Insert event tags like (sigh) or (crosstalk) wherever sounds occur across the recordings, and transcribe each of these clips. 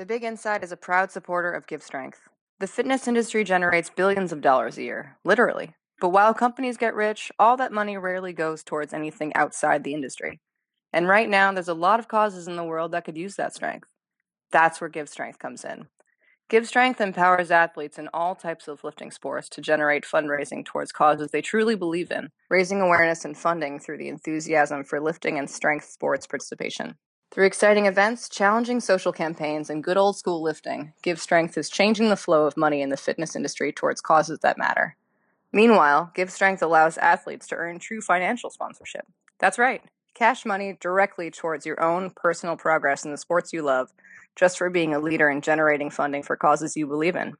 The Big Inside is a proud supporter of Give Strength. The fitness industry generates billions of dollars a year, literally. But while companies get rich, all that money rarely goes towards anything outside the industry. And right now, there's a lot of causes in the world that could use that strength. That's where Give Strength comes in. Give Strength empowers athletes in all types of lifting sports to generate fundraising towards causes they truly believe in, raising awareness and funding through the enthusiasm for lifting and strength sports participation. Through exciting events, challenging social campaigns, and good old school lifting, Give Strength is changing the flow of money in the fitness industry towards causes that matter. Meanwhile, Give Strength allows athletes to earn true financial sponsorship. That's right, cash money directly towards your own personal progress in the sports you love, just for being a leader in generating funding for causes you believe in.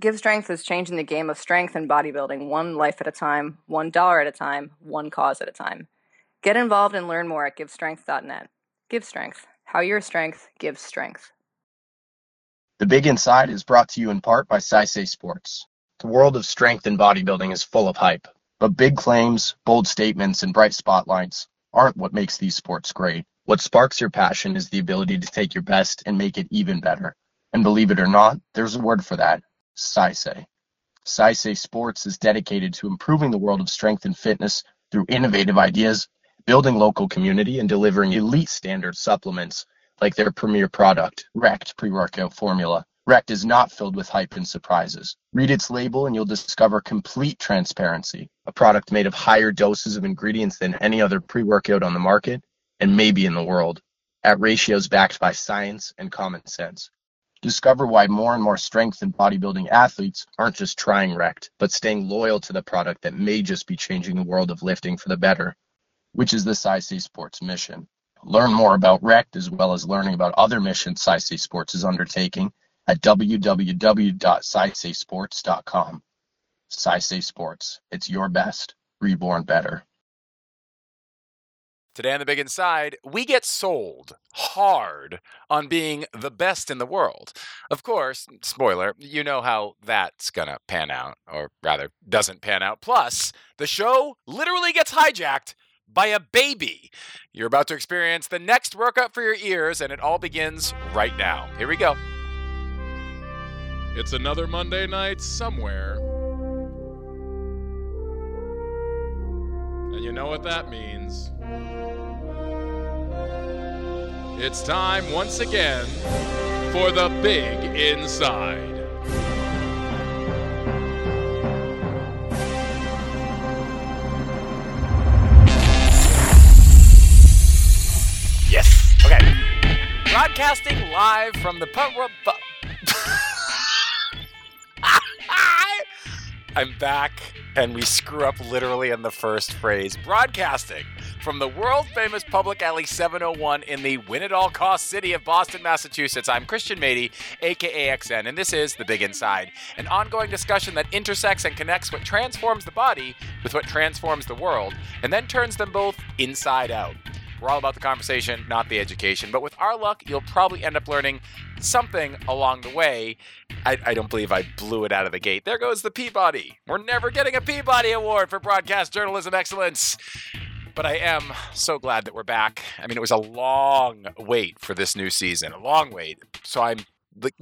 Give Strength is changing the game of strength and bodybuilding one life at a time, one dollar at a time, one cause at a time. Get involved and learn more at givestrength.net. Give strength. How your strength gives strength. The Big Inside is brought to you in part by Saisei Sports. The world of strength and bodybuilding is full of hype, but big claims, bold statements, and bright spotlights aren't what makes these sports great. What sparks your passion is the ability to take your best and make it even better. And believe it or not, there's a word for that Saisei. Saisei Sports is dedicated to improving the world of strength and fitness through innovative ideas building local community and delivering elite standard supplements like their premier product, Rect pre-workout formula. Rect is not filled with hype and surprises. Read its label and you'll discover complete transparency, a product made of higher doses of ingredients than any other pre-workout on the market and maybe in the world, at ratios backed by science and common sense. Discover why more and more strength and bodybuilding athletes aren't just trying Rect, but staying loyal to the product that may just be changing the world of lifting for the better which is the Saisei Sports mission. Learn more about RECT as well as learning about other missions Saisei Sports is undertaking at www.saiseisports.com. Saisei Sports, it's your best, reborn better. Today on The Big Inside, we get sold hard on being the best in the world. Of course, spoiler, you know how that's gonna pan out, or rather, doesn't pan out. Plus, the show literally gets hijacked by a baby. You're about to experience the next workout for your ears, and it all begins right now. Here we go. It's another Monday night somewhere. And you know what that means. It's time once again for the big inside. Broadcasting live from the pub. (laughs) I'm back, and we screw up literally in the first phrase. Broadcasting from the world famous Public Alley 701 in the win at all cost city of Boston, Massachusetts. I'm Christian Mady, aka XN, and this is The Big Inside, an ongoing discussion that intersects and connects what transforms the body with what transforms the world, and then turns them both inside out. We're all about the conversation, not the education. But with our luck, you'll probably end up learning something along the way. I, I, don't believe I blew it out of the gate. There goes the Peabody. We're never getting a Peabody Award for broadcast journalism excellence. But I am so glad that we're back. I mean, it was a long wait for this new season, a long wait. So I'm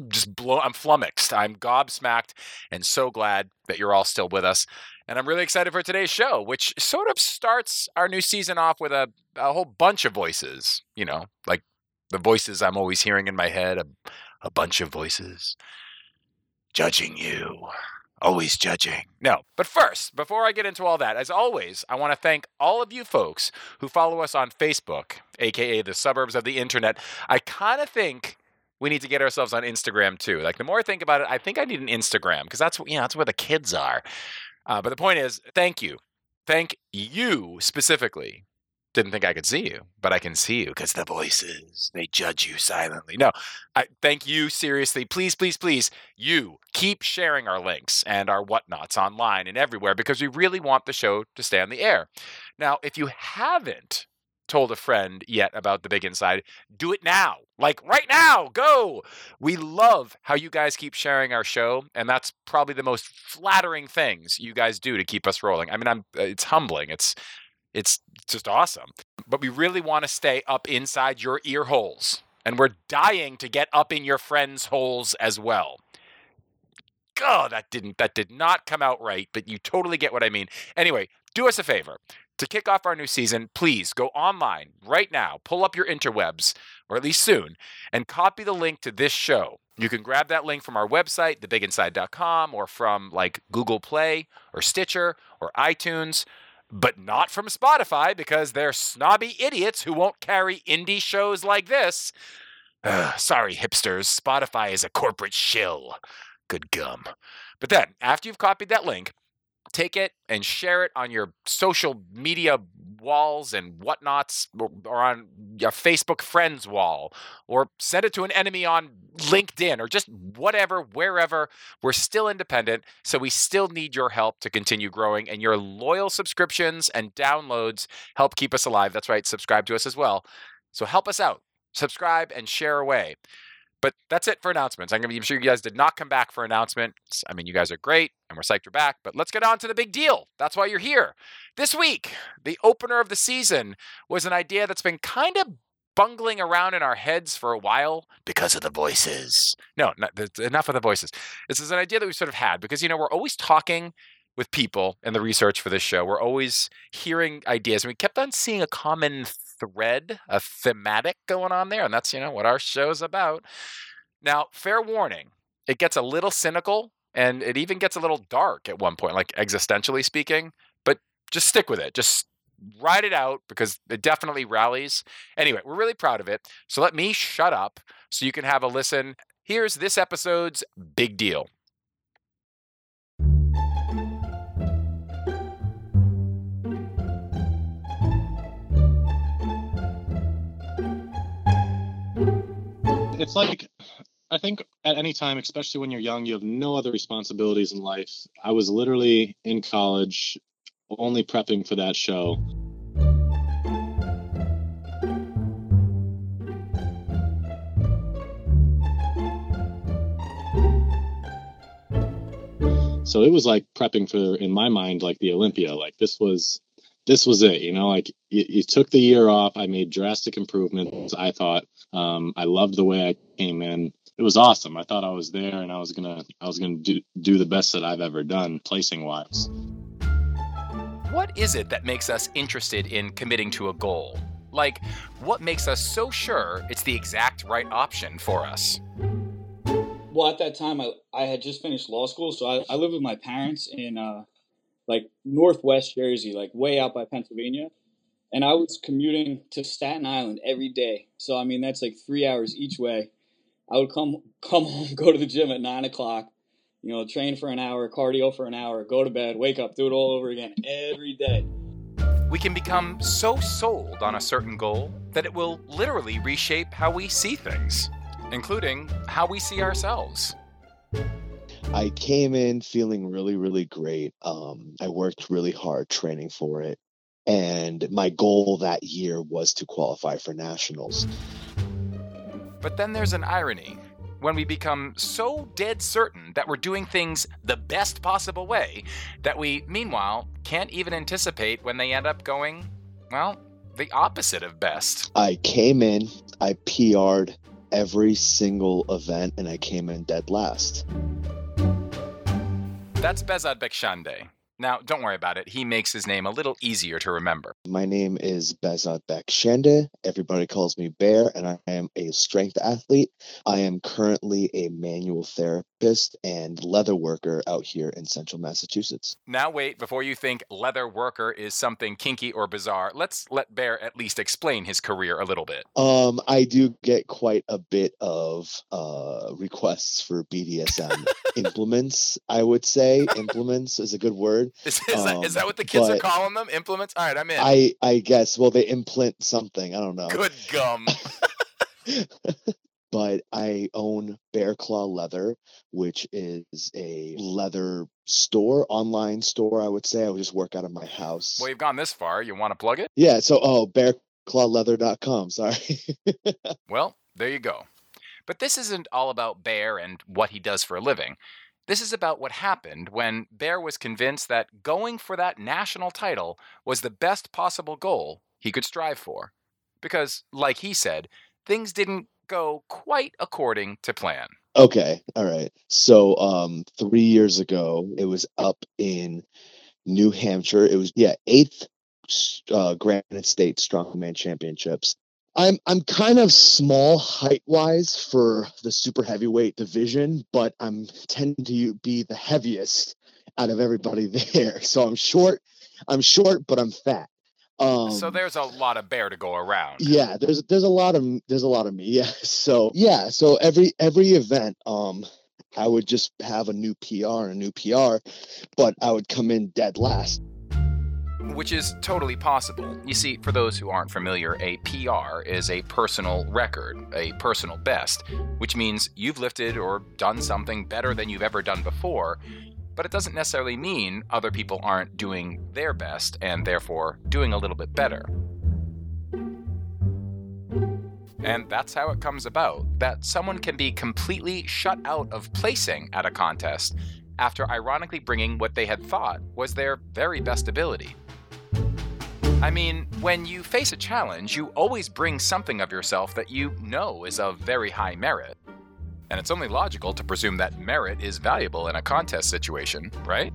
just blown, I'm flummoxed. I'm gobsmacked and so glad that you're all still with us. And I'm really excited for today's show, which sort of starts our new season off with a, a whole bunch of voices, you know, like the voices I'm always hearing in my head, a, a bunch of voices judging you, always judging. No, but first, before I get into all that, as always, I want to thank all of you folks who follow us on Facebook, aka the suburbs of the internet. I kind of think we need to get ourselves on Instagram too. Like the more I think about it, I think I need an Instagram because that's you know that's where the kids are. Uh, but the point is, thank you. Thank you specifically. Didn't think I could see you, but I can see you because the voices, they judge you silently. No, I thank you seriously. Please, please, please, you keep sharing our links and our whatnots online and everywhere because we really want the show to stay on the air. Now, if you haven't told a friend yet about the big inside, do it now. Like right now, go. We love how you guys keep sharing our show, and that's probably the most flattering things you guys do to keep us rolling. I mean, I'm uh, it's humbling. It's it's just awesome. But we really want to stay up inside your ear holes. and we're dying to get up in your friends' holes as well. God, that didn't that did not come out right, but you totally get what I mean. Anyway, do us a favor. To kick off our new season, please go online right now, pull up your interwebs, or at least soon, and copy the link to this show. You can grab that link from our website, thebiginside.com, or from like Google Play or Stitcher or iTunes, but not from Spotify because they're snobby idiots who won't carry indie shows like this. Ugh, sorry, hipsters. Spotify is a corporate shill. Good gum. But then, after you've copied that link, take it and share it on your social media walls and whatnots or, on your Facebook friends wall or send it to an enemy on LinkedIn or just whatever, wherever. We're still independent, so we still need your help to continue growing. And your loyal subscriptions and downloads help keep us alive. That's right, subscribe to us as well. So help us out. Subscribe and share away. But that's it for announcements. I'm, gonna be, sure you guys did not come back for announcements. I mean, you guys are great and we're psyched you're back, but let's get on to the big deal. That's why you're here. This week, the opener of the season was an idea that's been kind of bungling around in our heads for a while because of the voices. No, not, enough of the voices. This is an idea that we sort of had because, you know, we're always talking with people in the research for this show. We're always hearing ideas, and we kept on seeing a common thread, a thematic going on there. And that's, you know, what our show's about. Now, fair warning, it gets a little cynical and it even gets a little dark at one point, like existentially speaking, but just stick with it. Just ride it out because it definitely rallies. Anyway, we're really proud of it. So let me shut up so you can have a listen. Here's this episode's big deal. It's like I think at any time, especially when you're young, you have no other responsibilities in life. I was literally in college, only prepping for that show. So it was like prepping for, in my mind, like the Olympia. Like this was, this was it. You know, like you, you took the year off. I made drastic improvements. I thought um, I loved the way I came in. It was awesome. I thought I was there, and I was gonna I was gonna do do the best that I've ever done placing wise. What is it that makes us interested in committing to a goal? Like, what makes us so sure it's the exact right option for us? Well, at that time, I, I had just finished law school, so I, I lived with my parents in uh, like northwest Jersey, like way out by Pennsylvania and I was commuting to Staten Island every day. So I mean, that's like three hours each way. I would come come home, (laughs) go to the gym at nine o'clock, you know, train for an hour, cardio for an hour, go to bed, wake up, do it all over again every day. We can become so sold on a certain goal that it will literally reshape how we see things, including how we see ourselves. I came in feeling really, really great. Um, I worked really hard training for it. And my goal that year was to qualify for nationals. But then there's an irony. When we become so dead certain that we're doing things the best possible way, that we, meanwhile, can't even anticipate when they end up going, well, the opposite of best. I came in, I PR'd every single event, and I came in dead last. That's Bezad Bekshande, now, don't worry about it. He makes his name a little easier to remember. My name is Bezat Bakshende. Everybody calls me Bear, and I am a strength athlete. I am currently a manual therapist and leather worker out here in central Massachusetts. Now, wait, before you think leather worker is something kinky or bizarre, let's let Bear at least explain his career a little bit. Um, I do get quite a bit of uh, requests for BDSM (laughs) implements, I would say. implements is a good word. (laughs) Is, is, um, that, is that what the kids are calling them? Implements? All right, I'm in. I I guess. Well, they implant something. I don't know. Good gum. (laughs) (laughs) but I own Bear Claw Leather, which is a leather store, online store. I would say. I would just work out of my house. Well, you've gone this far. You want to plug it? Yeah. So, oh, bearclawleather.com. Sorry. well, there you go. But this isn't all about Bear and what he does for a living. This is about what happened when Bear was convinced that going for that national title was the best possible goal he could strive for. Because, like he said, things didn't go quite according to plan. Okay, all right. So, um, three years ago, it was up in New Hampshire. It was yeah, eighth uh, Granite State Strongman Championships. I'm I'm kind of small height wise for the super heavyweight division, but I'm tend to be the heaviest out of everybody (laughs) there. So I'm short. I'm short, but I'm fat. Um, so there's a lot of bear to go around. Yeah, there's there's a lot of there's a lot of me. (laughs) Yeah. So yeah, so every every event, um, I would just have a new PR and a new PR, but I would come in dead last. Which is totally possible. You see, for those who aren't familiar, a PR is a personal record, a personal best, which means you've lifted or done something better than you've ever done before, but it doesn't necessarily mean other people aren't doing their best and therefore doing a little bit better. And that's how it comes about that someone can be completely shut out of placing at a contest after ironically bringing what they had thought was their very best ability. I mean, when you face a challenge, you always bring something of yourself that you know is of very high merit. And it's only logical to presume that merit is valuable in a contest situation, right?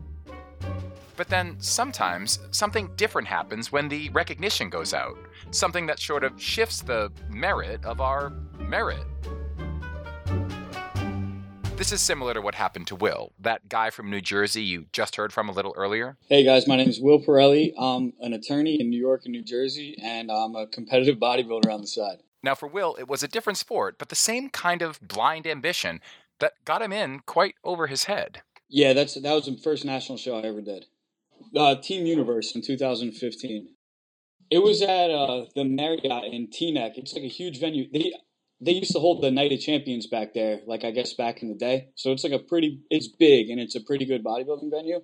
But then sometimes something different happens when the recognition goes out, something that sort of shifts the merit of our merit. This is similar to what happened to Will, that guy from New Jersey you just heard from a little earlier. Hey guys, my name is Will Pirelli. I'm an attorney in New York and New Jersey, and I'm a competitive bodybuilder on the side. Now, for Will, it was a different sport, but the same kind of blind ambition that got him in quite over his head. Yeah, that's that was the first national show I ever did. Uh, Team Universe in 2015. It was at uh, the Marriott in Teaneck. It's like a huge venue. They they used to hold the Night of Champions back there, like I guess back in the day. So it's like a pretty, it's big and it's a pretty good bodybuilding venue.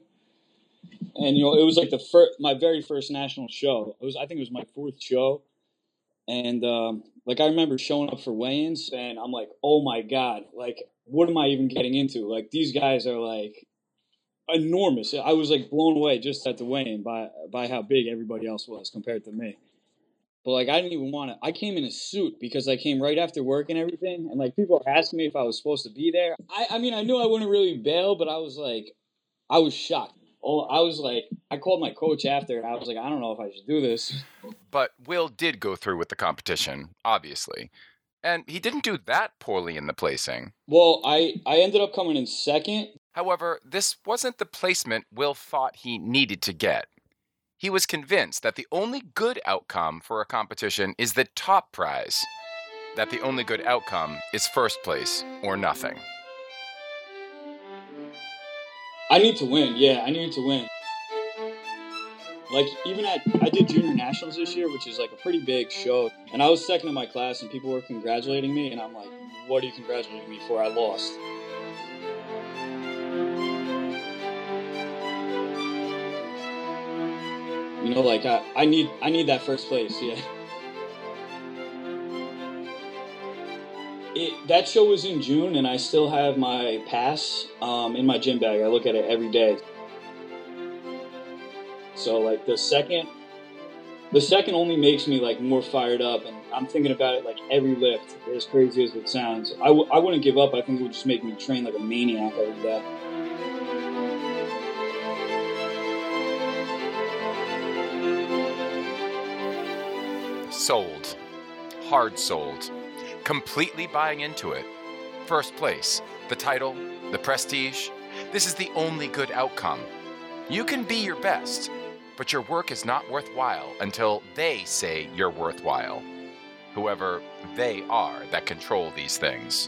And you know, it was like the first, my very first national show. It was, I think it was my fourth show, and um, like I remember showing up for weigh-ins, and I'm like, oh my god, like what am I even getting into? Like these guys are like enormous. I was like blown away just at the weigh-in by by how big everybody else was compared to me. But like I didn't even want to. I came in a suit because I came right after work and everything, and like people were asking me if I was supposed to be there. I I mean I knew I wouldn't really bail, but I was like, I was shocked. Oh, I was like, I called my coach after, and I was like, I don't know if I should do this. But Will did go through with the competition, obviously. And he didn't do that poorly in the placing. Well, I I ended up coming in second. However, this wasn't the placement Will thought he needed to get. He was convinced that the only good outcome for a competition is the top prize, that the only good outcome is first place or nothing. I need to win. Yeah, I need to win. Like even at I did junior nationals this year, which is like a pretty big show, and I was second in my class, and people were congratulating me, and I'm like, "What are you congratulating me for? I lost." Know, like I, I need I need that first place. Yeah. It, that show was in June, and I still have my pass um, in my gym bag. I look at it every day. So like the second, the second only makes me like more fired up, and I'm thinking about it like every lift. As crazy as it sounds, I w- I wouldn't give up. I think it would just make me train like a maniac every day. Sold. Hard sold. Completely buying into it. First place, the title, the prestige. This is the only good outcome. You can be your best, but your work is not worthwhile until they say you're worthwhile. Whoever they are that control these things.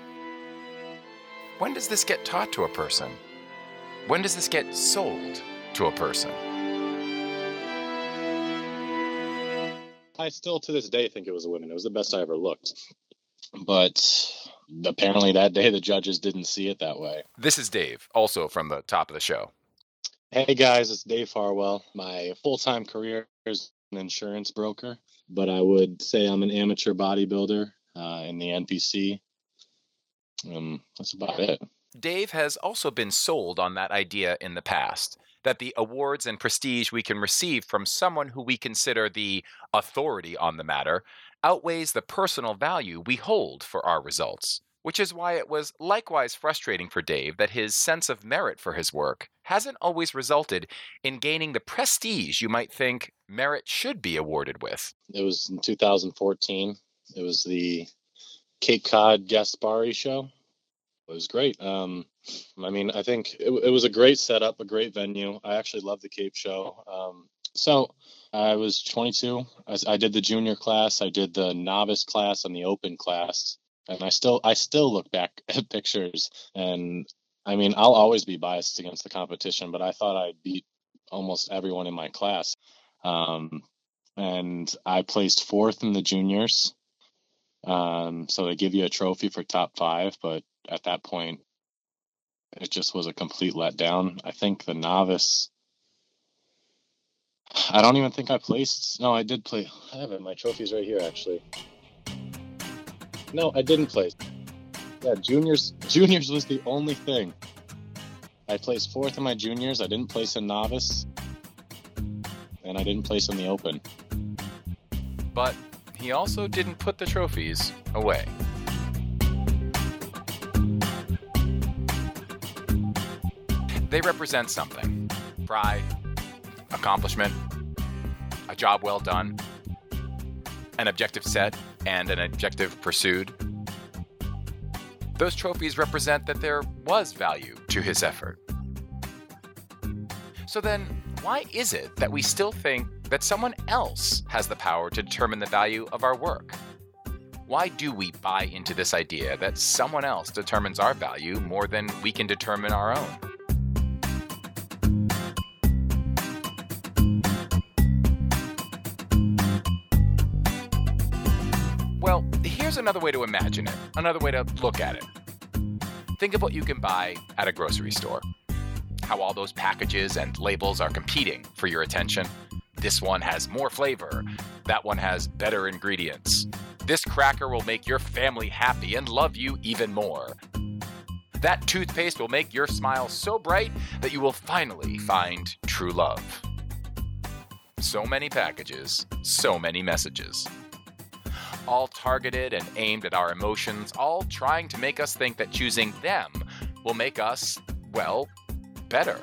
When does this get taught to a person? When does this get sold to a person? I still to this day think it was a woman. It was the best I ever looked. But apparently that day the judges didn't see it that way. This is Dave, also from the top of the show. Hey guys, it's Dave Farwell. My full time career is an insurance broker, but I would say I'm an amateur bodybuilder uh, in the NPC. Um, that's about it. Dave has also been sold on that idea in the past that the awards and prestige we can receive from someone who we consider the authority on the matter outweighs the personal value we hold for our results, which is why it was likewise frustrating for Dave that his sense of merit for his work hasn't always resulted in gaining the prestige you might think merit should be awarded with. It was in 2014. It was the Cape Cod Gaspari show. It was great. Um, I mean, I think it, it, was a great setup, a great venue. I actually love the Cape show. Um, so I was 22. I, I, did the junior class. I did the novice class and the open class. And I still, I still look back (laughs) at pictures, and I mean, I'll always be biased against the competition, but I thought I beat almost everyone in my class. Um, and I placed fourth in the juniors. Um, so they give you a trophy for top five, but at that point, it just was a complete letdown. I think the novice. I don't even think I placed. No, I did play. I have it. My trophy's right here, actually. No, I didn't place. Yeah, juniors. Juniors was the only thing. I placed fourth in my juniors. I didn't place in novice, and I didn't place in the open. But he also didn't put the trophies away. They represent something pride, accomplishment, a job well done, an objective set, and an objective pursued. Those trophies represent that there was value to his effort. So then, why is it that we still think that someone else has the power to determine the value of our work. Why do we buy into this idea that someone else determines our value more than we can determine our own? Well, here's another way to imagine it, another way to look at it. Think of what you can buy at a grocery store. How all those packages and labels are competing for your attention this one has more flavor. That one has better ingredients. This cracker will make your family happy and love you even more. That toothpaste will make your smile so bright that you will finally find true love. So many packages, so many messages. All targeted and aimed at our emotions, all trying to make us think that choosing them will make us, well, better.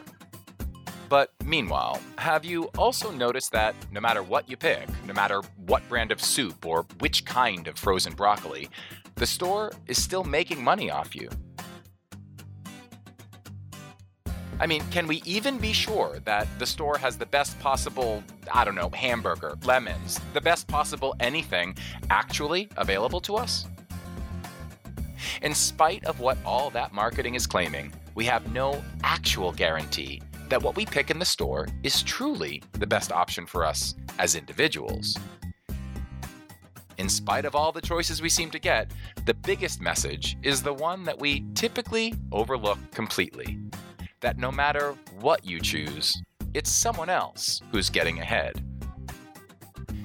But meanwhile, have you also noticed that no matter what you pick, no matter what brand of soup or which kind of frozen broccoli, the store is still making money off you? I mean, can we even be sure that the store has the best possible, I don't know, hamburger, lemons, the best possible anything actually available to us? In spite of what all that marketing is claiming, we have no actual guarantee that what we pick in the store is truly the best option for us as individuals. In spite of all the choices we seem to get, the biggest message is the one that we typically overlook completely that no matter what you choose, it's someone else who's getting ahead.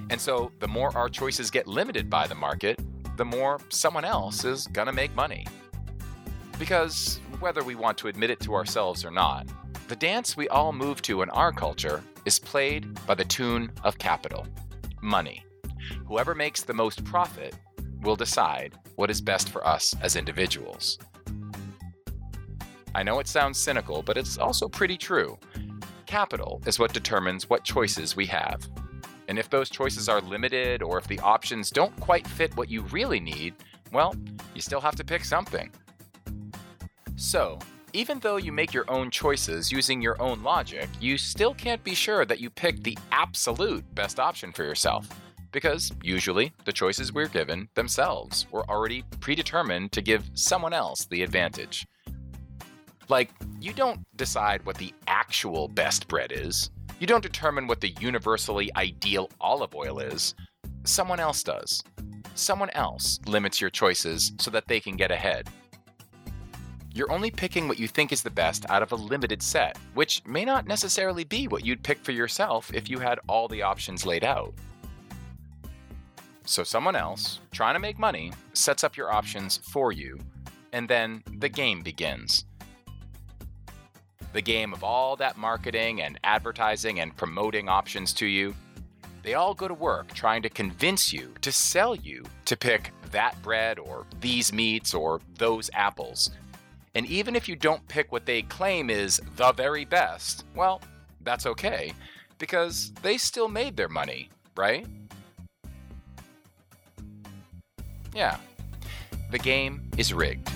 And so, the more our choices get limited by the market, the more someone else is gonna make money. Because whether we want to admit it to ourselves or not, the dance we all move to in our culture is played by the tune of capital money. Whoever makes the most profit will decide what is best for us as individuals. I know it sounds cynical, but it's also pretty true. Capital is what determines what choices we have. And if those choices are limited or if the options don't quite fit what you really need, well, you still have to pick something. So, even though you make your own choices using your own logic, you still can't be sure that you picked the absolute best option for yourself. Because usually, the choices we're given themselves were already predetermined to give someone else the advantage. Like, you don't decide what the actual best bread is. You don't determine what the universally ideal olive oil is. Someone else does. Someone else limits your choices so that they can get ahead. You're only picking what you think is the best out of a limited set, which may not necessarily be what you'd pick for yourself if you had all the options laid out. So, someone else, trying to make money, sets up your options for you, and then the game begins. The game of all that marketing and advertising and promoting options to you. They all go to work trying to convince you, to sell you, to pick that bread or these meats or those apples. And even if you don't pick what they claim is the very best, well, that's okay, because they still made their money, right? Yeah, the game is rigged.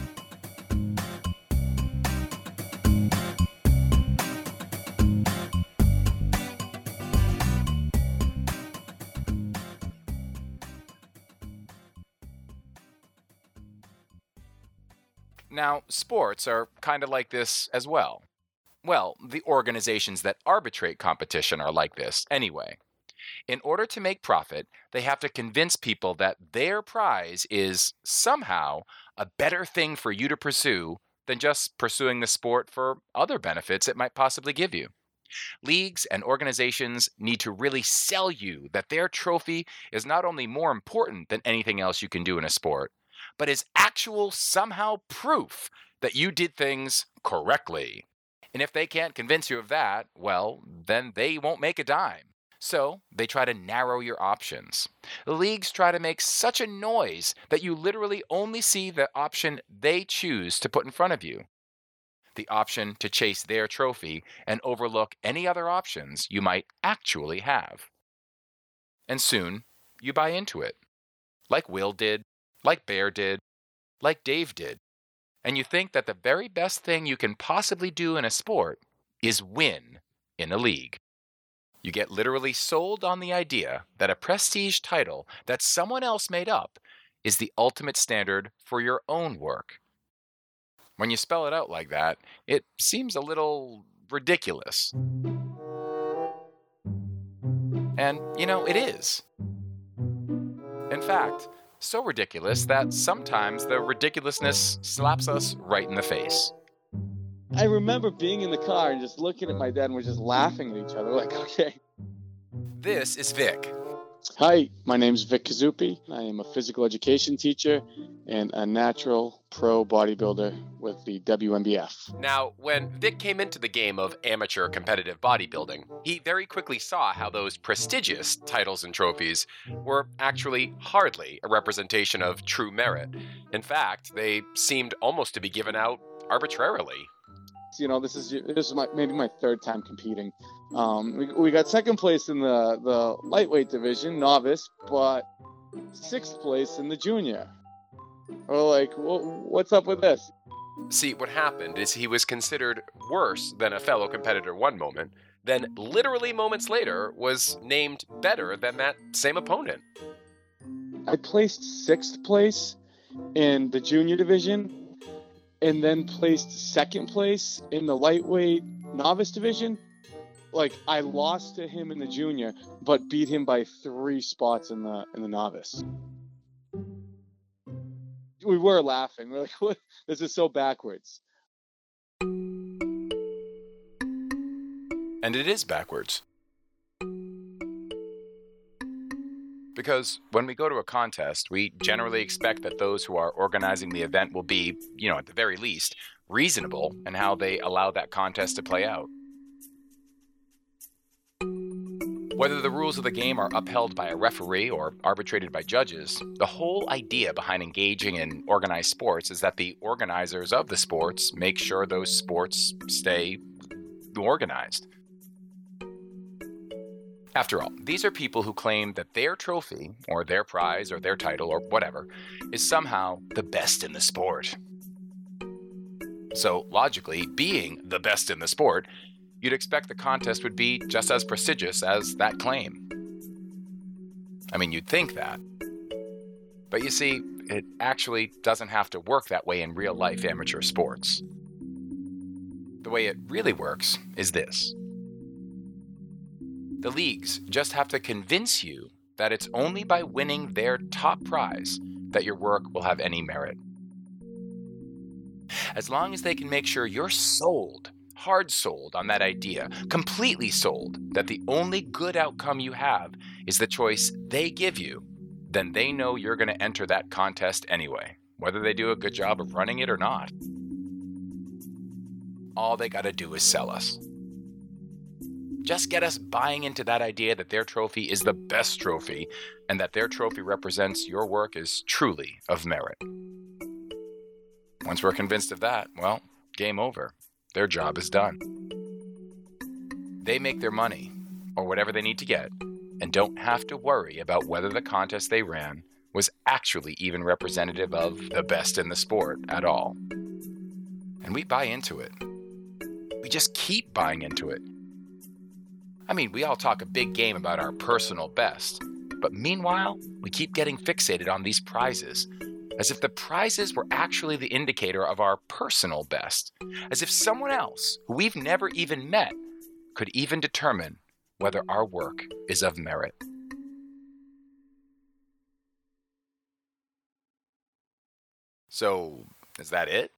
Now, sports are kind of like this as well. Well, the organizations that arbitrate competition are like this anyway. In order to make profit, they have to convince people that their prize is somehow a better thing for you to pursue than just pursuing the sport for other benefits it might possibly give you. Leagues and organizations need to really sell you that their trophy is not only more important than anything else you can do in a sport, but is actual somehow proof that you did things correctly. And if they can't convince you of that, well, then they won't make a dime. So they try to narrow your options. The leagues try to make such a noise that you literally only see the option they choose to put in front of you. The option to chase their trophy and overlook any other options you might actually have. And soon, you buy into it. Like Will did, like Bear did, like Dave did. And you think that the very best thing you can possibly do in a sport is win in a league. You get literally sold on the idea that a prestige title that someone else made up is the ultimate standard for your own work. When you spell it out like that, it seems a little ridiculous. And, you know, it is. In fact, so ridiculous that sometimes the ridiculousness slaps us right in the face. I remember being in the car and just looking at my dad and we're just laughing at each other. Like, (laughs) okay. This is Vic. Hi, my name is Vic Kazupi. I am a physical education teacher and a natural pro bodybuilder with the WNBF. Now, when Vic came into the game of amateur competitive bodybuilding, he very quickly saw how those prestigious titles and trophies were actually hardly a representation of true merit. In fact, they seemed almost to be given out arbitrarily. You know, this is this is my maybe my third time competing. Um, we, we got second place in the the lightweight division, novice, but sixth place in the junior. We're like, well, what's up with this? See, what happened is he was considered worse than a fellow competitor one moment, then literally moments later was named better than that same opponent. I placed sixth place in the junior division and then placed second place in the lightweight novice division. Like I lost to him in the junior, but beat him by three spots in the in the novice. We were laughing. We're like, (laughs) what? this is so backwards. And it is backwards. Because when we go to a contest, we generally expect that those who are organizing the event will be, you know, at the very least, reasonable in how they allow that contest to play out. Whether the rules of the game are upheld by a referee or arbitrated by judges, the whole idea behind engaging in organized sports is that the organizers of the sports make sure those sports stay organized. After all, these are people who claim that their trophy, or their prize, or their title, or whatever, is somehow the best in the sport. So, logically, being the best in the sport, you'd expect the contest would be just as prestigious as that claim. I mean, you'd think that. But you see, it actually doesn't have to work that way in real life amateur sports. The way it really works is this the leagues just have to convince you that it's only by winning their top prize that your work will have any merit. As long as they can make sure you're sold, hard sold on that idea, completely sold that the only good outcome you have is the choice they give you, then they know you're going to enter that contest anyway, whether they do a good job of running it or not. All they got to do is sell us just get us buying into that idea that their trophy is the best trophy and that their trophy represents your work is truly of merit. Once we're convinced of that, well, game over. Their job is done. They make their money, or whatever they need to get, and don't have to worry about whether the contest they ran was actually even representative of the best in the sport at all. And we buy into it. We just keep buying into it. I mean, we all talk a big game about our personal best, but meanwhile, we keep getting fixated on these prizes, as if the prizes were actually the indicator of our personal best, as if someone else, who we've never even met, could even determine whether our work is of merit. So, is that it?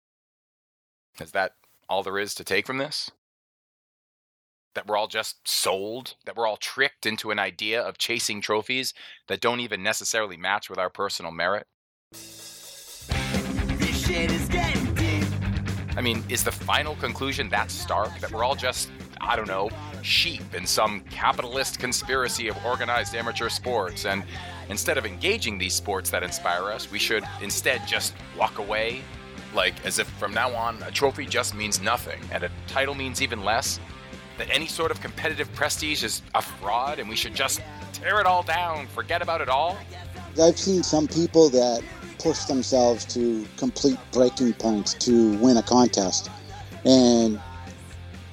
Is that all there is to take from this? That we're all just sold? That we're all tricked into an idea of chasing trophies that don't even necessarily match with our personal merit? I mean, is the final conclusion that stark that we're all just, I don't know, sheep in some capitalist conspiracy of organized amateur sports? And instead of engaging these sports that inspire us, we should instead just walk away? Like, as if from now on, a trophy just means nothing and a title means even less? That any sort of competitive prestige is a fraud and we should just tear it all down, forget about it all? I've seen some people that push themselves to complete breaking points to win a contest. And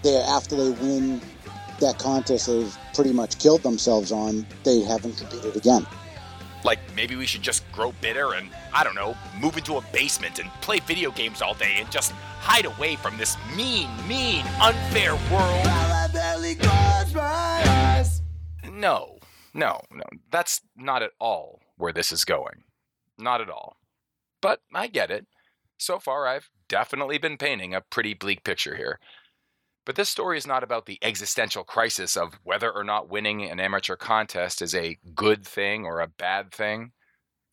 they after they win that contest they've pretty much killed themselves on, they haven't competed again. Like maybe we should just grow bitter and, I don't know, move into a basement and play video games all day and just hide away from this mean, mean, unfair world. No, no, no. That's not at all where this is going. Not at all. But I get it. So far, I've definitely been painting a pretty bleak picture here. But this story is not about the existential crisis of whether or not winning an amateur contest is a good thing or a bad thing.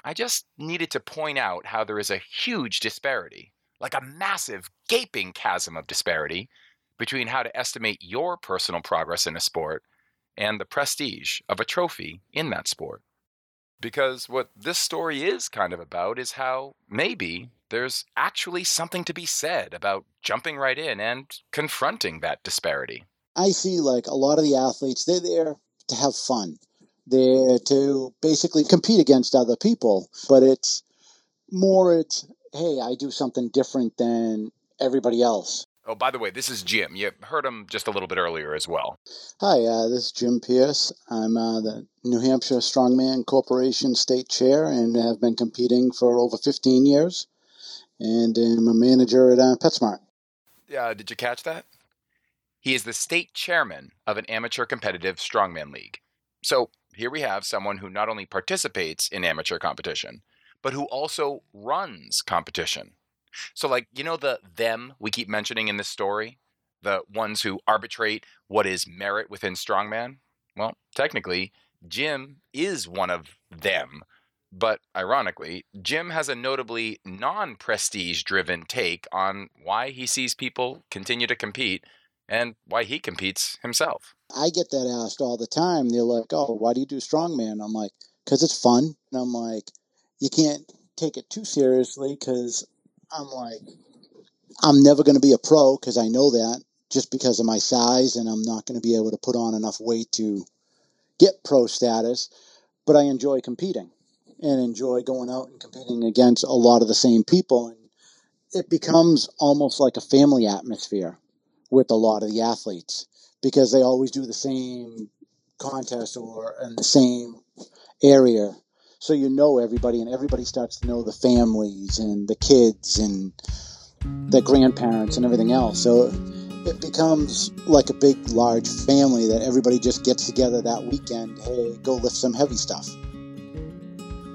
I just needed to point out how there is a huge disparity, like a massive, gaping chasm of disparity, between how to estimate your personal progress in a sport and the prestige of a trophy in that sport. Because what this story is kind of about is how maybe there's actually something to be said about jumping right in and confronting that disparity. I see like a lot of the athletes, they're there to have fun. They're to basically compete against other people, but it's more it's hey, I do something different than everybody else. Oh, by the way, this is Jim. You heard him just a little bit earlier as well. Hi, uh, this is Jim Pierce. I'm uh, the New Hampshire Strongman Corporation state chair and have been competing for over 15 years. And I'm a manager at uh, PetSmart. Yeah, did you catch that? He is the state chairman of an amateur competitive strongman league. So here we have someone who not only participates in amateur competition, but who also runs competition. So, like, you know, the them we keep mentioning in this story, the ones who arbitrate what is merit within strongman? Well, technically, Jim is one of them. But ironically, Jim has a notably non prestige driven take on why he sees people continue to compete and why he competes himself. I get that asked all the time. They're like, oh, why do you do strongman? I'm like, because it's fun. And I'm like, you can't take it too seriously because I'm like, I'm never going to be a pro because I know that just because of my size and I'm not going to be able to put on enough weight to get pro status. But I enjoy competing and enjoy going out and competing against a lot of the same people. And it becomes almost like a family atmosphere with a lot of the athletes because they always do the same contest or in the same area so you know everybody and everybody starts to know the families and the kids and the grandparents and everything else so it becomes like a big large family that everybody just gets together that weekend hey go lift some heavy stuff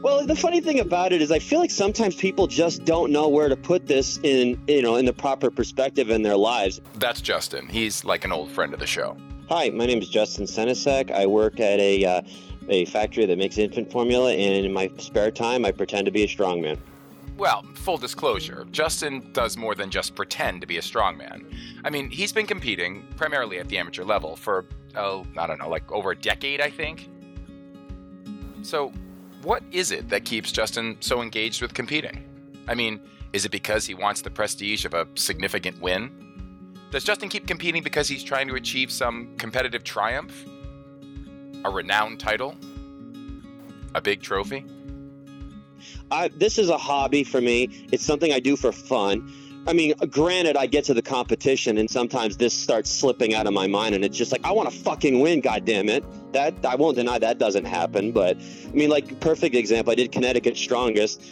well, the funny thing about it is, I feel like sometimes people just don't know where to put this in, you know, in the proper perspective in their lives. That's Justin. He's like an old friend of the show. Hi, my name is Justin Senesek. I work at a uh, a factory that makes infant formula, and in my spare time, I pretend to be a strongman. Well, full disclosure, Justin does more than just pretend to be a strongman. I mean, he's been competing, primarily at the amateur level, for oh, I don't know, like over a decade, I think. So, what is it that keeps Justin so engaged with competing? I mean, is it because he wants the prestige of a significant win? Does Justin keep competing because he's trying to achieve some competitive triumph? A renowned title? A big trophy? I, this is a hobby for me. It's something I do for fun. I mean, granted, I get to the competition and sometimes this starts slipping out of my mind, and it's just like I want to fucking win. God damn it! That I won't deny that doesn't happen. But I mean, like perfect example. I did Connecticut Strongest.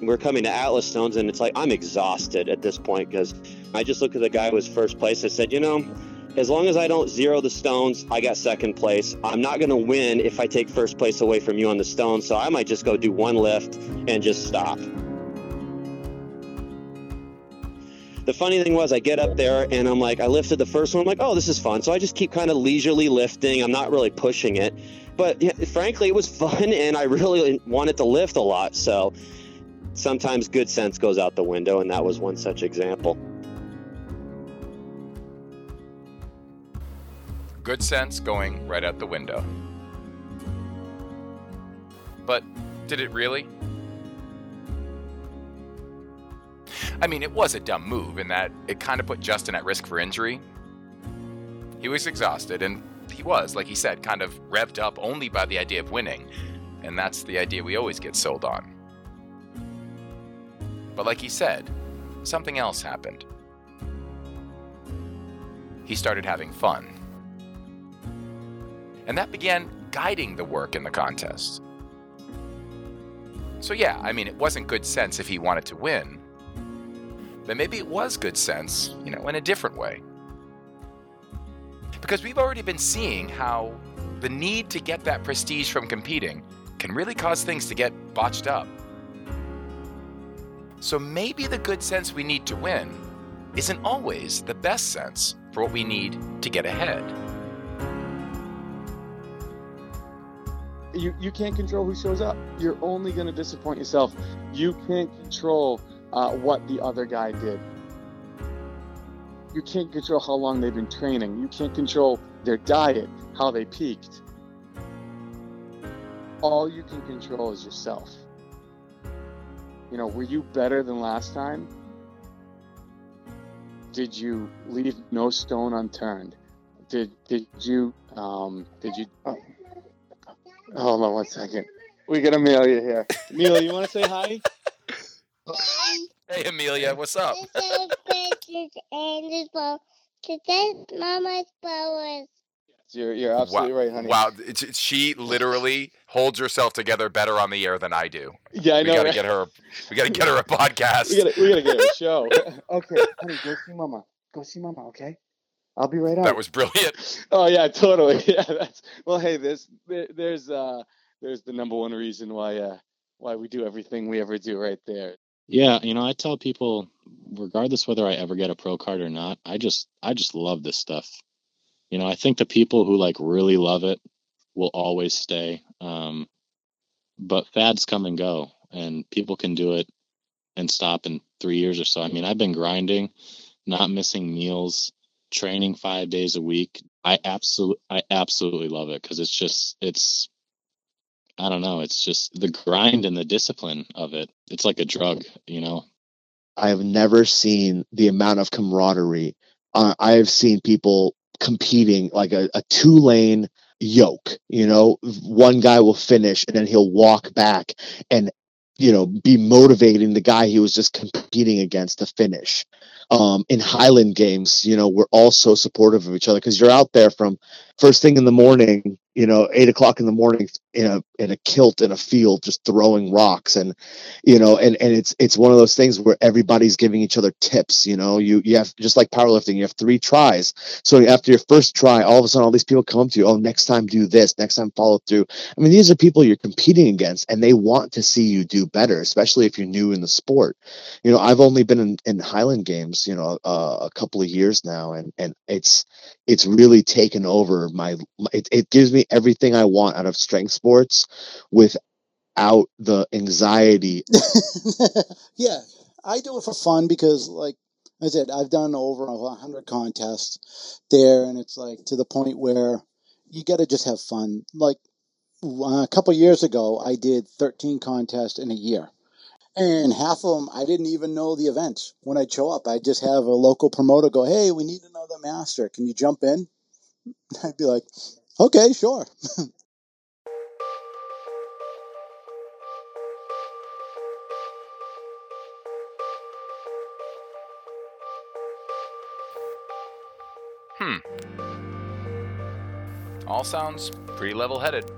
We're coming to Atlas Stones, and it's like I'm exhausted at this point because I just looked at the guy who was first place. I said, you know, as long as I don't zero the stones, I got second place. I'm not going to win if I take first place away from you on the stones, so I might just go do one lift and just stop. The funny thing was, I get up there and I'm like, I lifted the first one. I'm like, oh, this is fun. So I just keep kind of leisurely lifting. I'm not really pushing it. But yeah, frankly, it was (laughs) fun and I really wanted to lift a lot. So sometimes good sense goes out the window, and that was one such example. Good sense going right out the window. But did it really? I mean, it was a dumb move in that it kind of put Justin at risk for injury. He was exhausted, and he was, like he said, kind of revved up only by the idea of winning, and that's the idea we always get sold on. But like he said, something else happened. He started having fun. And that began guiding the work in the contest. So, yeah, I mean, it wasn't good sense if he wanted to win, but maybe it was good sense, you know, in a different way. Because we've already been seeing how the need to get that prestige from competing can really cause things to get botched up. So maybe the good sense we need to win isn't always the best sense for what we need to get ahead. You, you can't control who shows up. You're only going to disappoint yourself. You can't control uh, what the other guy did. You can't control how long they've been training. You can't control their diet, how they peaked. All you can control is yourself. You know, were you better than last time? Did you leave no stone unturned? Did did you um did you oh, hold on one second. We got Amelia here. Amelia, you want to say hi? Hey, Amelia, what's up? Today's Mama's powers. You're, you're absolutely wow. right, honey. Wow, it's, she literally holds herself together better on the air than I do. Yeah, I we know. gotta right? get her. We gotta get her a podcast. (laughs) We gotta, we gotta get her a show. (laughs) okay, honey, go see mama. Go see mama, okay? I'll be right out. That was brilliant. (laughs) Oh yeah, totally. (laughs) Yeah, that's well. Hey, there's there, there's uh there's the number one reason why uh why we do everything we ever do right there. Yeah, you know, I tell people, regardless whether I ever get a pro card or not, I just I just love this stuff. You know, I think the people who like really love it will always stay. Um, but fads come and go, and people can do it and stop in three years or so. I mean, I've been grinding, not missing meals, training five days a week. I absolutely, I absolutely love it because it's just, it's, I don't know, it's just the grind and the discipline of it. It's like a drug, you know. I have never seen the amount of camaraderie. Uh, I have seen people competing like a, a two lane yoke. You know, one guy will finish and then he'll walk back and, you know, be motivating the guy he was just competing against to finish. Um, in Highland games, you know, we're all so supportive of each other because you're out there from first thing in the morning, you know, eight o'clock in the morning in a in a kilt in a field, just throwing rocks, and you know, and and it's it's one of those things where everybody's giving each other tips. You know, you you have just like powerlifting, you have three tries. So after your first try, all of a sudden, all these people come up to you. Oh, next time do this. Next time follow through. I mean, these are people you're competing against, and they want to see you do better, especially if you're new in the sport. You know, I've only been in, in Highland games, you know, uh, a couple of years now, and and it's it's really taken over my. It, it gives me everything I want out of strength sports, without the anxiety. (laughs) yeah, I do it for fun because, like I said, I've done over a hundred contests there, and it's like to the point where you got to just have fun. Like uh, a couple years ago, I did 13 contests in a year. And half of them, I didn't even know the events. When I'd show up, I'd just have a local promoter go, Hey, we need another master. Can you jump in? (laughs) I'd be like, Okay, sure. (laughs) Hmm. All sounds pretty level headed.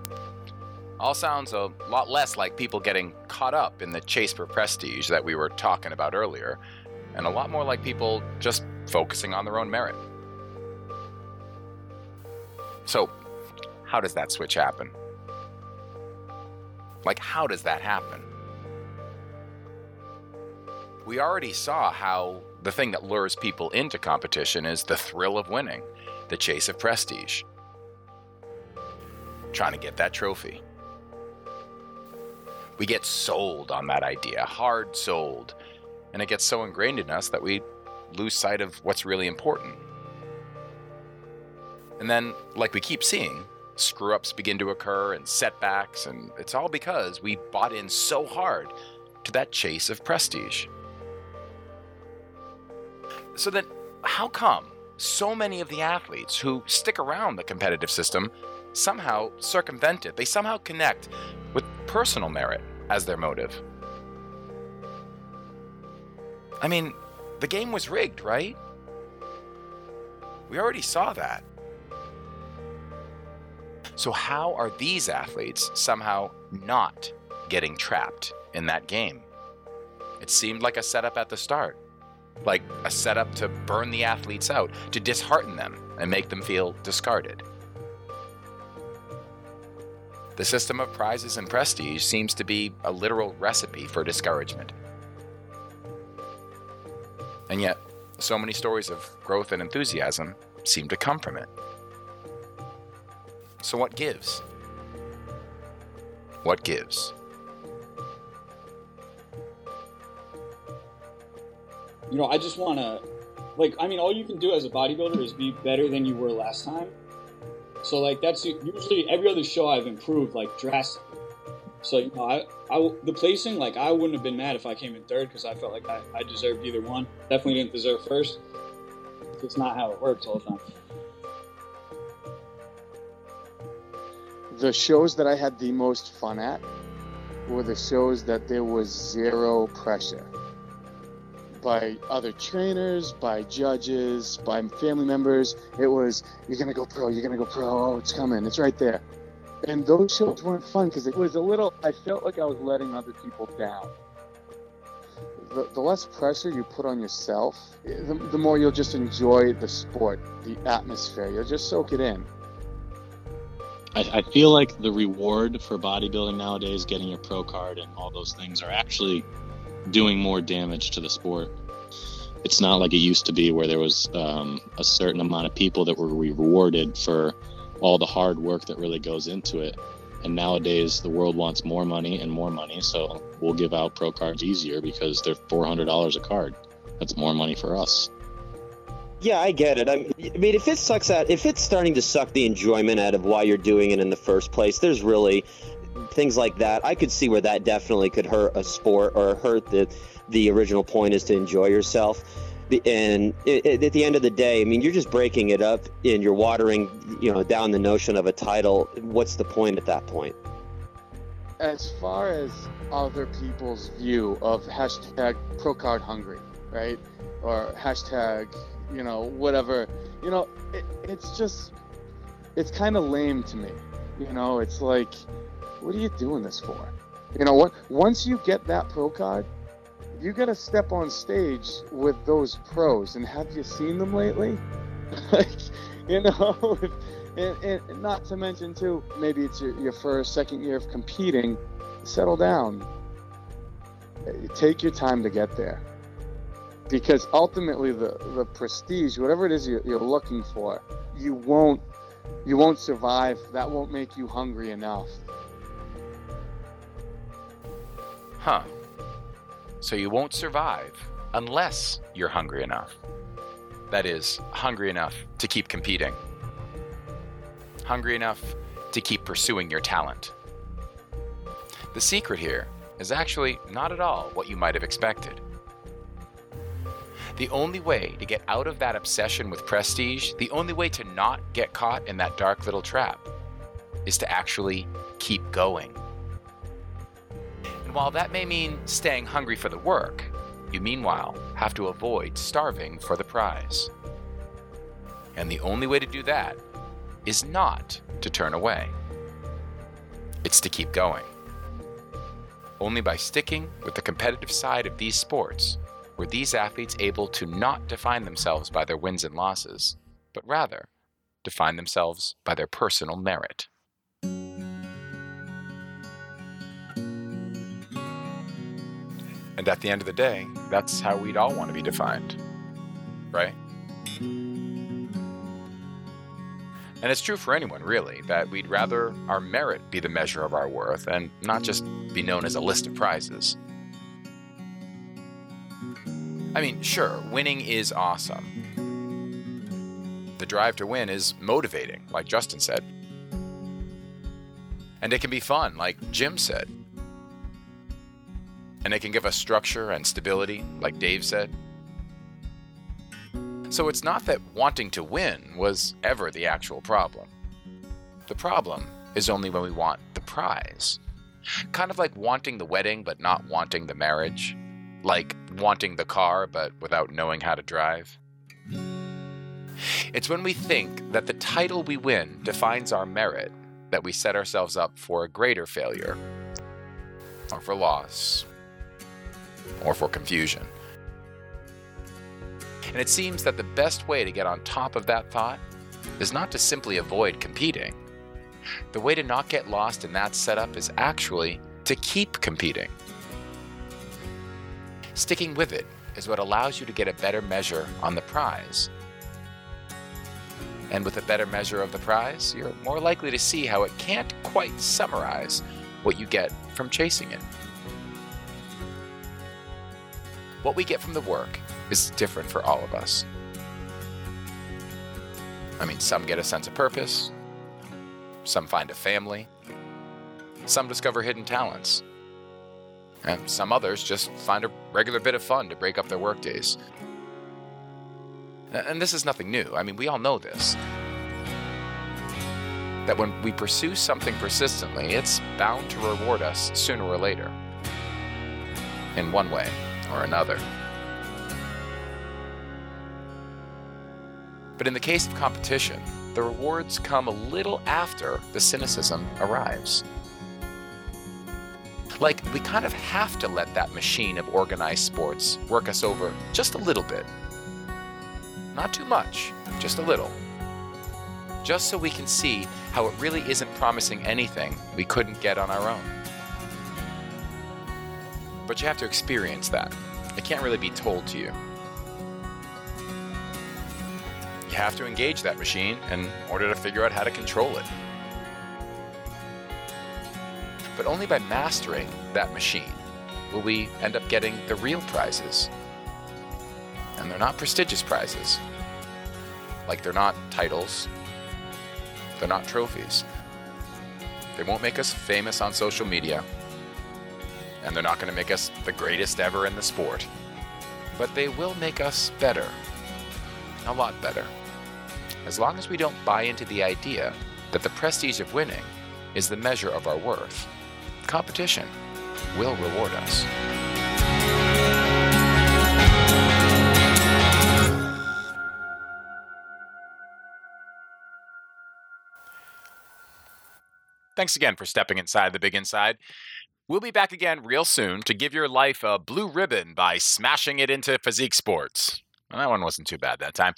All sounds a lot less like people getting caught up in the chase for prestige that we were talking about earlier, and a lot more like people just focusing on their own merit. So, how does that switch happen? Like, how does that happen? We already saw how the thing that lures people into competition is the thrill of winning, the chase of prestige, trying to get that trophy. We get sold on that idea, hard sold, and it gets so ingrained in us that we lose sight of what's really important. And then, like we keep seeing, screw ups begin to occur and setbacks, and it's all because we bought in so hard to that chase of prestige. So then, how come so many of the athletes who stick around the competitive system somehow circumvent it? They somehow connect with personal merit as their motive. I mean, the game was rigged, right? We already saw that. So, how are these athletes somehow not getting trapped in that game? It seemed like a setup at the start, like a setup to burn the athletes out, to dishearten them and make them feel discarded. The system of prizes and prestige seems to be a literal recipe for discouragement. And yet, so many stories of growth and enthusiasm seem to come from it. So, what gives? What gives? You know, I just want to, like, I mean, all you can do as a bodybuilder is be better than you were last time. So, like, that's usually every other show I've improved, like, drastically. So, you know, I, I, the placing, like, I wouldn't have been mad if I came in third because I felt like I, I deserved either one. Definitely didn't deserve first. It's not how it works all the time. The shows that I had the most fun at were the shows that there was zero pressure by other trainers, by judges, by family members. It was, you're going to go pro, you're going to go pro, oh, it's coming, it's right there. And those shows weren't fun because it was a little, I felt like I was letting other people down. The, the less pressure you put on yourself, the, the more you'll just enjoy the sport, the atmosphere. You'll just soak it in. I, I feel like the reward for bodybuilding nowadays, getting your pro card and all those things, are actually doing more damage to the sport. It's not like it used to be where there was um, a certain amount of people that were rewarded for all the hard work that really goes into it. And nowadays, the world wants more money and more money, so we'll give out pro cards easier because they're four hundred dollars a card. That's more money for us. Yeah, I get it. I mean, if it sucks out, if it's starting to suck the enjoyment out of why you're doing it in the first place, there's really things like that. I could see where that definitely could hurt a sport or hurt the the original point is to enjoy yourself. And at the end of the day, I mean, you're just breaking it up and you're watering, you know, down the notion of a title. What's the point at that point? As far as other people's view of hashtag pro card hungry, right? Or hashtag, you know, whatever, you know, it, it's just, it's kind of lame to me. You know, it's like, what are you doing this for? You know what? Once you get that pro card, you got to step on stage with those pros. And have you seen them lately? (laughs) like, you know, (laughs) and, and, not to mention too, maybe it's your, your first, second year of competing. Settle down. Take your time to get there, because ultimately the the prestige, whatever it is you're, you're looking for, you won't you won't survive. That won't make you hungry enough. Huh. So you won't survive unless you're hungry enough. That is, hungry enough to keep competing. hungry enough to keep pursuing your talent. The secret here is actually not at all what you might have expected. The only way to get out of that obsession with prestige, the only way to not get caught in that dark little trap, is to actually keep going. And while that may mean staying hungry for the work, you meanwhile have to avoid starving for the prize. And the only way to do that is not to turn away, it's to keep going. Only by sticking with the competitive side of these sports were these athletes able to not define themselves by their wins and losses, but rather define themselves by their personal merit. And at the end of the day, that's how we'd all want to be defined, right? And it's true for anyone, really, that we'd rather our merit be the measure of our worth and not just be known as a list of prizes. I mean, sure, winning is awesome. The drive to win is motivating, like Justin said. And it can be fun, like Jim said. And it can give us structure and stability, like Dave said. So it's not that wanting to win was ever the actual problem. The problem is only when we want the prize. Kind of like wanting the wedding but not wanting the marriage. Like wanting the car but without knowing how to drive. It's when we think that the title we win defines our merit that we set ourselves up for a greater failure, or for loss, or for confusion. And it seems that the best way to get on top of that thought is not to simply avoid competing. The way to not get lost in that setup is actually to keep competing. Sticking with it is what allows you to get a better measure on the prize. And with a better measure of the prize, you're more likely to see how it can't quite summarize what you get from chasing it. What we get from the work is different for all of us. I mean, some get a sense of purpose, some find a family, some discover hidden talents, and some others just find a regular bit of fun to break up their workdays. And this is nothing new. I mean, we all know this. That when we pursue something persistently, it's bound to reward us sooner or later. In one way or another. But in the case of competition, the rewards come a little after the cynicism arrives. Like, we kind of have to let that machine of organized sports work us over just a little bit. Not too much, just a little. Just so we can see how it really isn't promising anything we couldn't get on our own. But you have to experience that. It can't really be told to you. You have to engage that machine in order to figure out how to control it. But only by mastering that machine will we end up getting the real prizes. And they're not prestigious prizes. Like they're not titles, they're not trophies. They won't make us famous on social media. And they're not going to make us the greatest ever in the sport. But they will make us better. A lot better. As long as we don't buy into the idea that the prestige of winning is the measure of our worth, competition will reward us. Thanks again for stepping inside the big inside. We'll be back again real soon to give your life a blue ribbon by smashing it into physique sports. Well, that one wasn't too bad that time.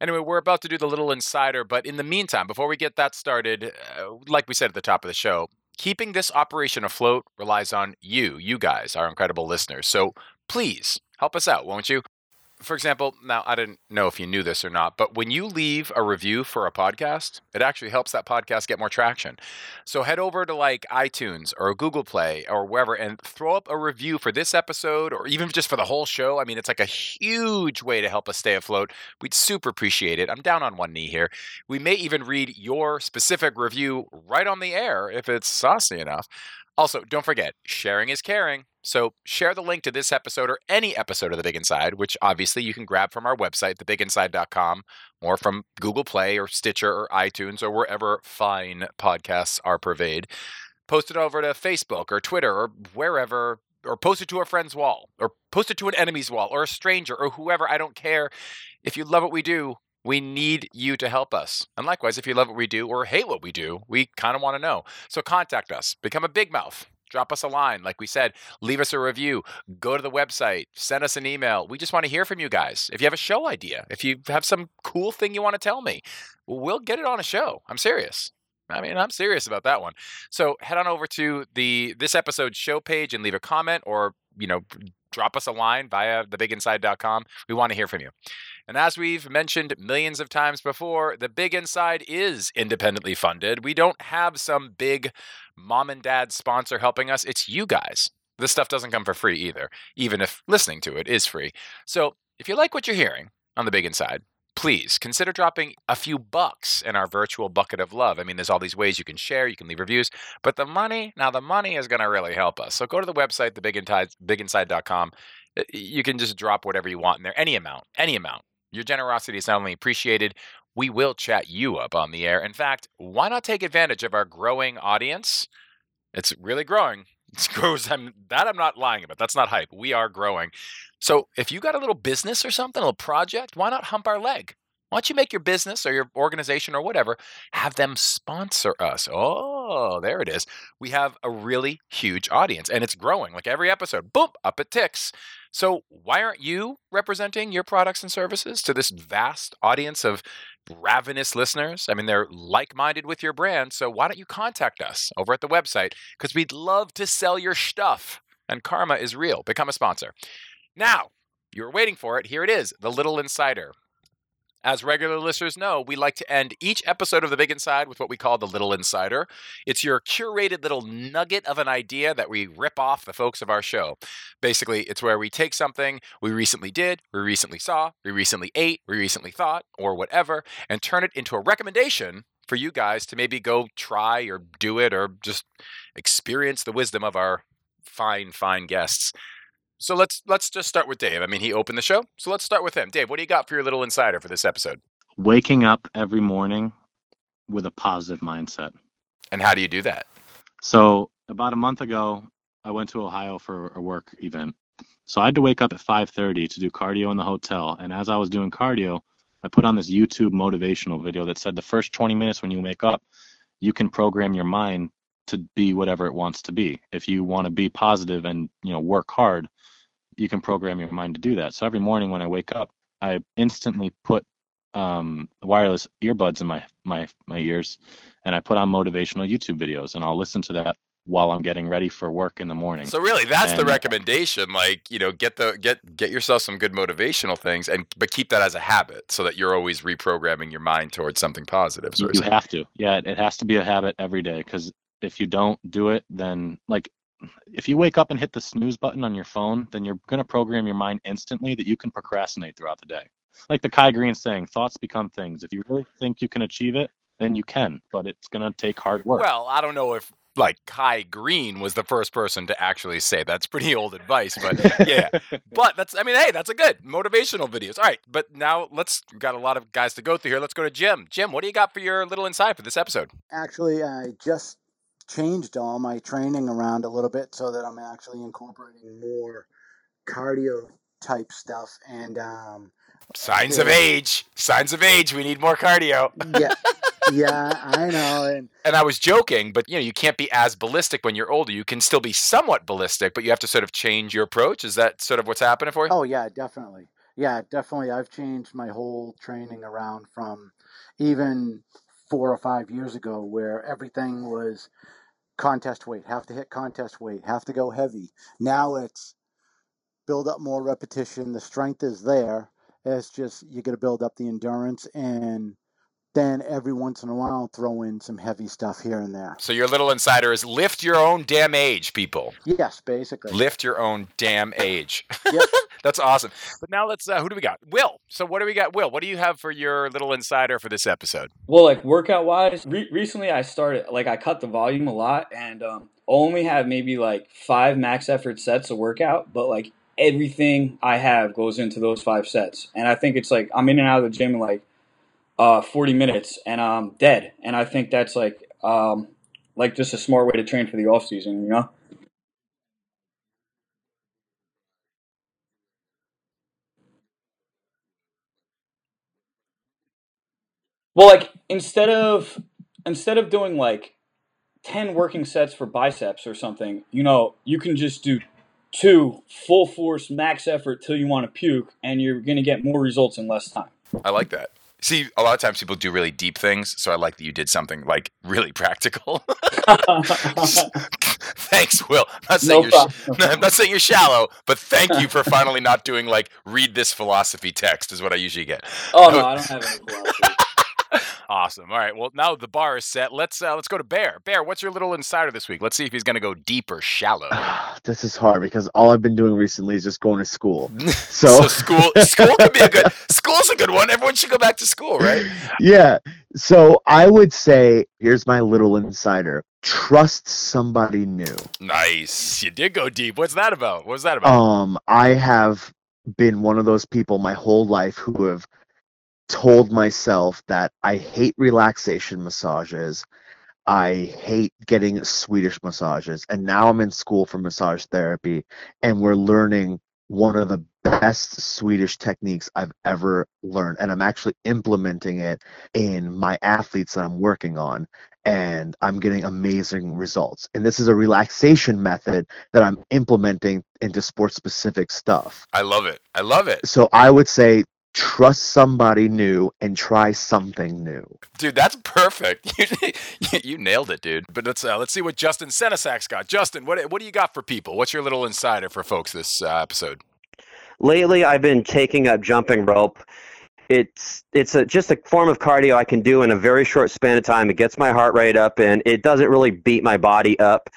Anyway, we're about to do the little insider, but in the meantime, before we get that started, uh, like we said at the top of the show, keeping this operation afloat relies on you, you guys, our incredible listeners. So please help us out, won't you? For example, now I didn't know if you knew this or not, but when you leave a review for a podcast, it actually helps that podcast get more traction. So head over to like iTunes or Google Play or wherever and throw up a review for this episode or even just for the whole show. I mean, it's like a huge way to help us stay afloat. We'd super appreciate it. I'm down on one knee here. We may even read your specific review right on the air if it's saucy enough. Also, don't forget, sharing is caring. So share the link to this episode or any episode of The Big Inside, which obviously you can grab from our website, thebiginside.com, or from Google Play or Stitcher or iTunes or wherever fine podcasts are purveyed. Post it over to Facebook or Twitter or wherever, or post it to a friend's wall, or post it to an enemy's wall, or a stranger, or whoever. I don't care. If you love what we do, we need you to help us. And likewise, if you love what we do or hate what we do, we kind of want to know. So contact us, become a big mouth. Drop us a line. Like we said, leave us a review. Go to the website, send us an email. We just want to hear from you guys. If you have a show idea, if you have some cool thing you want to tell me, we'll get it on a show. I'm serious. I mean, I'm serious about that one. So head on over to the this episode show page and leave a comment or, you know, drop us a line via thebiginside.com. We want to hear from you. And as we've mentioned millions of times before, the Big Inside is independently funded. We don't have some big mom and dad sponsor helping us. It's you guys. This stuff doesn't come for free either, even if listening to it is free. So if you like what you're hearing on the Big Inside, please consider dropping a few bucks in our virtual bucket of love. I mean, there's all these ways you can share, you can leave reviews, but the money, now the money is going to really help us. So go to the website, thebiginside.com. Uh, you can just drop whatever you want in there, any amount, any amount. Your generosity is not only appreciated, we will chat you up on the air. In fact, why not take advantage of our growing audience? It's really growing. (laughs) Grows. I'm, that I'm not lying about. That's not hype. We are growing. So if you got a little business or something, a little project, why not hump our leg? Why don't you make your business or your organization or whatever have them sponsor us? Oh, there it is. We have a really huge audience and it's growing. Like every episode, boom, up it ticks. So why aren't you representing your products and services to this vast audience of ravenous listeners? I mean, they're like minded with your brand. So why don't you contact us over at the website? Because we'd love to sell your stuff. And karma is real. Become a sponsor. Now, you were waiting for it. Here it is The Little Insider. As regular listeners know, we like to end each episode of The Big Inside with what we call the Little Insider. It's your curated little nugget of an idea that we rip off the folks of our show. Basically, it's where we take something we recently did, we recently saw, we recently ate, we recently thought, or whatever, and turn it into a recommendation for you guys to maybe go try or do it or just experience the wisdom of our fine, fine guests. So let's let's just start with Dave. I mean, he opened the show, so let's start with him. Dave, what do you got for your little insider for this episode? Waking up every morning with a positive mindset. And how do you do that? So about a month ago, I went to Ohio for a work event. So I had to wake up at 5:30 to do cardio in the hotel. And as I was doing cardio, I put on this YouTube motivational video that said the first 20 minutes when you wake up, you can program your mind to be whatever it wants to be. If you want to be positive and you know work hard, you can program your mind to do that. So every morning when I wake up, I instantly put um, wireless earbuds in my my my ears, and I put on motivational YouTube videos, and I'll listen to that while I'm getting ready for work in the morning. So really, that's and, the recommendation. Like you know, get the get get yourself some good motivational things, and but keep that as a habit, so that you're always reprogramming your mind towards something positive. So you have to, yeah, it has to be a habit every day because if you don't do it, then like if you wake up and hit the snooze button on your phone, then you're going to program your mind instantly that you can procrastinate throughout the day. Like the Kai Greene saying, thoughts become things. If you really think you can achieve it, then you can, but it's going to take hard work. Well, I don't know if like Kai Greene was the first person to actually say that's pretty old advice, but (laughs) yeah. but that's I mean, hey, that's a good motivational videos. All right, but now let's got a lot of guys to go through here. Let's go to Jim. Jim, what do you got for your little inside for this episode? Actually, I just changed all my training around a little bit so that I'm actually incorporating more cardio type stuff and um, signs yeah. of age. Signs of age. We need more cardio. Yeah. (laughs) Yeah i know and and i was joking but you know you can't be as ballistic when you're older. You can still be somewhat ballistic but you have to sort of change your approach. Is that sort of what's happening for you? Oh yeah definitely. Yeah definitely. I've changed my whole training around from even four or five years ago where everything was contest weight, have to hit contest weight, have to go heavy. Now it's build up more repetition. The strength is there. It's just you got to build up the endurance and then every once in a while throw in some heavy stuff here and there. So your little insider is lift your own damn age, people. Yes, basically. Lift your own damn age. Yep. (laughs) That's awesome. But now let's. Uh, who do we got? Will. So what do we got? Will, what do you have for your little insider for this episode? Well, like workout wise, re- recently I started like I cut the volume a lot and um, only have maybe like five max effort sets of workout, but like everything I have goes into those five sets, and I think it's like I'm in and out of the gym in like uh, 40 minutes and I'm dead, and I think that's like um, like just a smart way to train for the off season, you know. Well, like instead of instead of doing like 10 working sets for biceps or something, you know, you can just do two full force max effort till you want to puke and you're going to get more results in less time. I like that. See, a lot of times people do really deep things, so I like that you did something like really practical. (laughs) Thanks, Will. I'm not saying No you're. (laughs) I'm not saying you're shallow, but thank you for finally not doing like read this philosophy text is what I usually get. Oh no, (laughs) I don't have any philosophy. Awesome. All right. Well, now the bar is set. Let's uh, let's go to Bear. Bear, what's your little insider this week? Let's see if he's going to go deep or shallow. (sighs) this is hard because all I've been doing recently is just going to school. (laughs) so So, (laughs) school school could be a good school's a good one. Everyone should go back to school, right? yeah. So I would say here's my little insider. Trust somebody new. Nice. You did go deep. What's that about? What's that about? Um, I have been one of those people my whole life who have told myself that I hate relaxation massages. I hate getting Swedish massages. And now I'm in school for massage therapy and we're learning one of the best Swedish techniques I've ever learned. And I'm actually implementing it in my athletes that I'm working on. And I'm getting amazing results. And this is a relaxation method that I'm implementing into sports specific stuff. I love it. I love it. So I would say trust somebody new and try something new. Dude, that's perfect. (laughs) You, you nailed it, dude. But let's uh, let's see what Justin Senesak's got. Justin, what what do you got for people? What's your little insider for folks this uh, episode? Lately, I've been taking up jumping rope. It's it's a, just a form of cardio I can do in a very short span of time. It gets my heart rate up, and it doesn't really beat my body up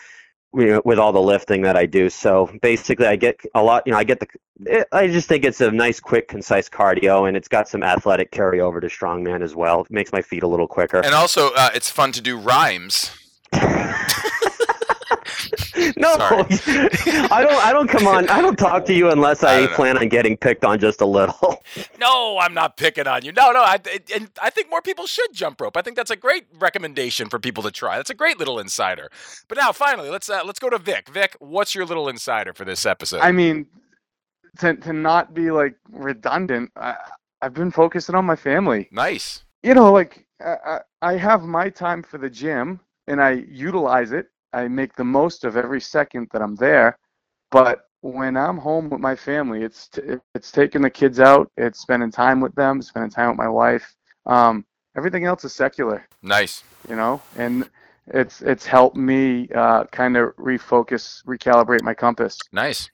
you know, with all the lifting that I do. So basically, I get a lot. You know, I get the. It, I just think it's a nice, quick, concise cardio, and it's got some athletic carryover to strongman as well. It makes my feet a little quicker. And also, uh, it's fun to do rhymes. (laughs) no, Sorry. (laughs) I don't. I don't come on. I don't talk to you unless I I, don't know. plan on getting picked on just a little. (laughs) No, I'm not picking on you. No, no. I, and I think more people should jump rope. I think that's a great recommendation for people to try. That's a great little insider. But now, finally, let's uh, let's go to Vic. Vic, what's your little insider for this episode? I mean, to to not be like redundant, I, I've been focusing on my family. nice. You know, like I, I I have my time for the gym and I utilize it. I make the most of every second that I'm there. But when I'm home with my family, it's t- it's taking the kids out, it's spending time with them, spending time with my wife. Um, everything else is secular, Nice. you know, and it's it's helped me uh, kind of refocus, recalibrate my compass. Nice.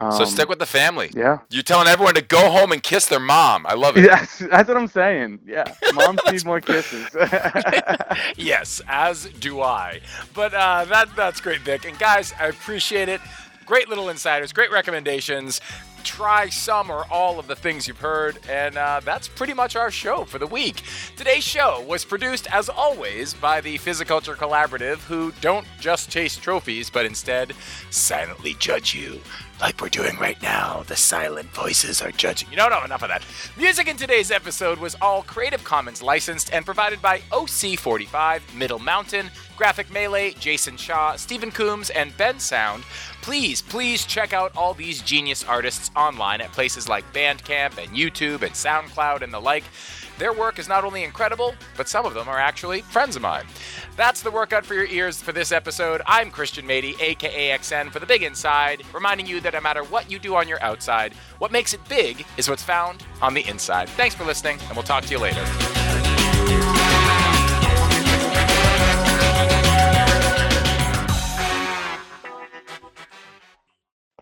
Um, so stick with the family. yeah. You're telling everyone to go home and kiss their mom. I love it. Yes, (laughs) that's what I'm saying. Yeah, (laughs) moms need more kisses. (laughs) yes, as do I. But uh, that that's great, Vic. And guys, I appreciate it. Great little insiders, great recommendations. Try some or all of the things you've heard, and uh, that's pretty much our show for the week. Today's show was produced, as always, by the Physiculture Collaborative, who don't just chase trophies, but instead silently judge you. Like we're doing right now. The silent voices are judging. You know, no, enough of that. Music in today's episode was all Creative Commons licensed and provided by OC45, Middle Mountain, Graphic Melee, Jason Shaw, Stephen Coombs, and Bensound. Please, please check out all these genius artists online at places like Bandcamp and YouTube and SoundCloud and the like. Their work is not only incredible, but some of them are actually friends of mine. That's the workout for your ears for this episode. I'm Christian Mady, aka XN, for the Big Inside, reminding you that no matter what you do on your outside, what makes it big is what's found on the inside. Thanks for listening, and we'll talk to you later.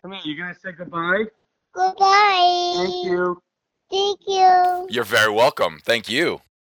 Come here, you gonna say goodbye? Goodbye. Thank you. Thank you. You're very welcome. Thank you.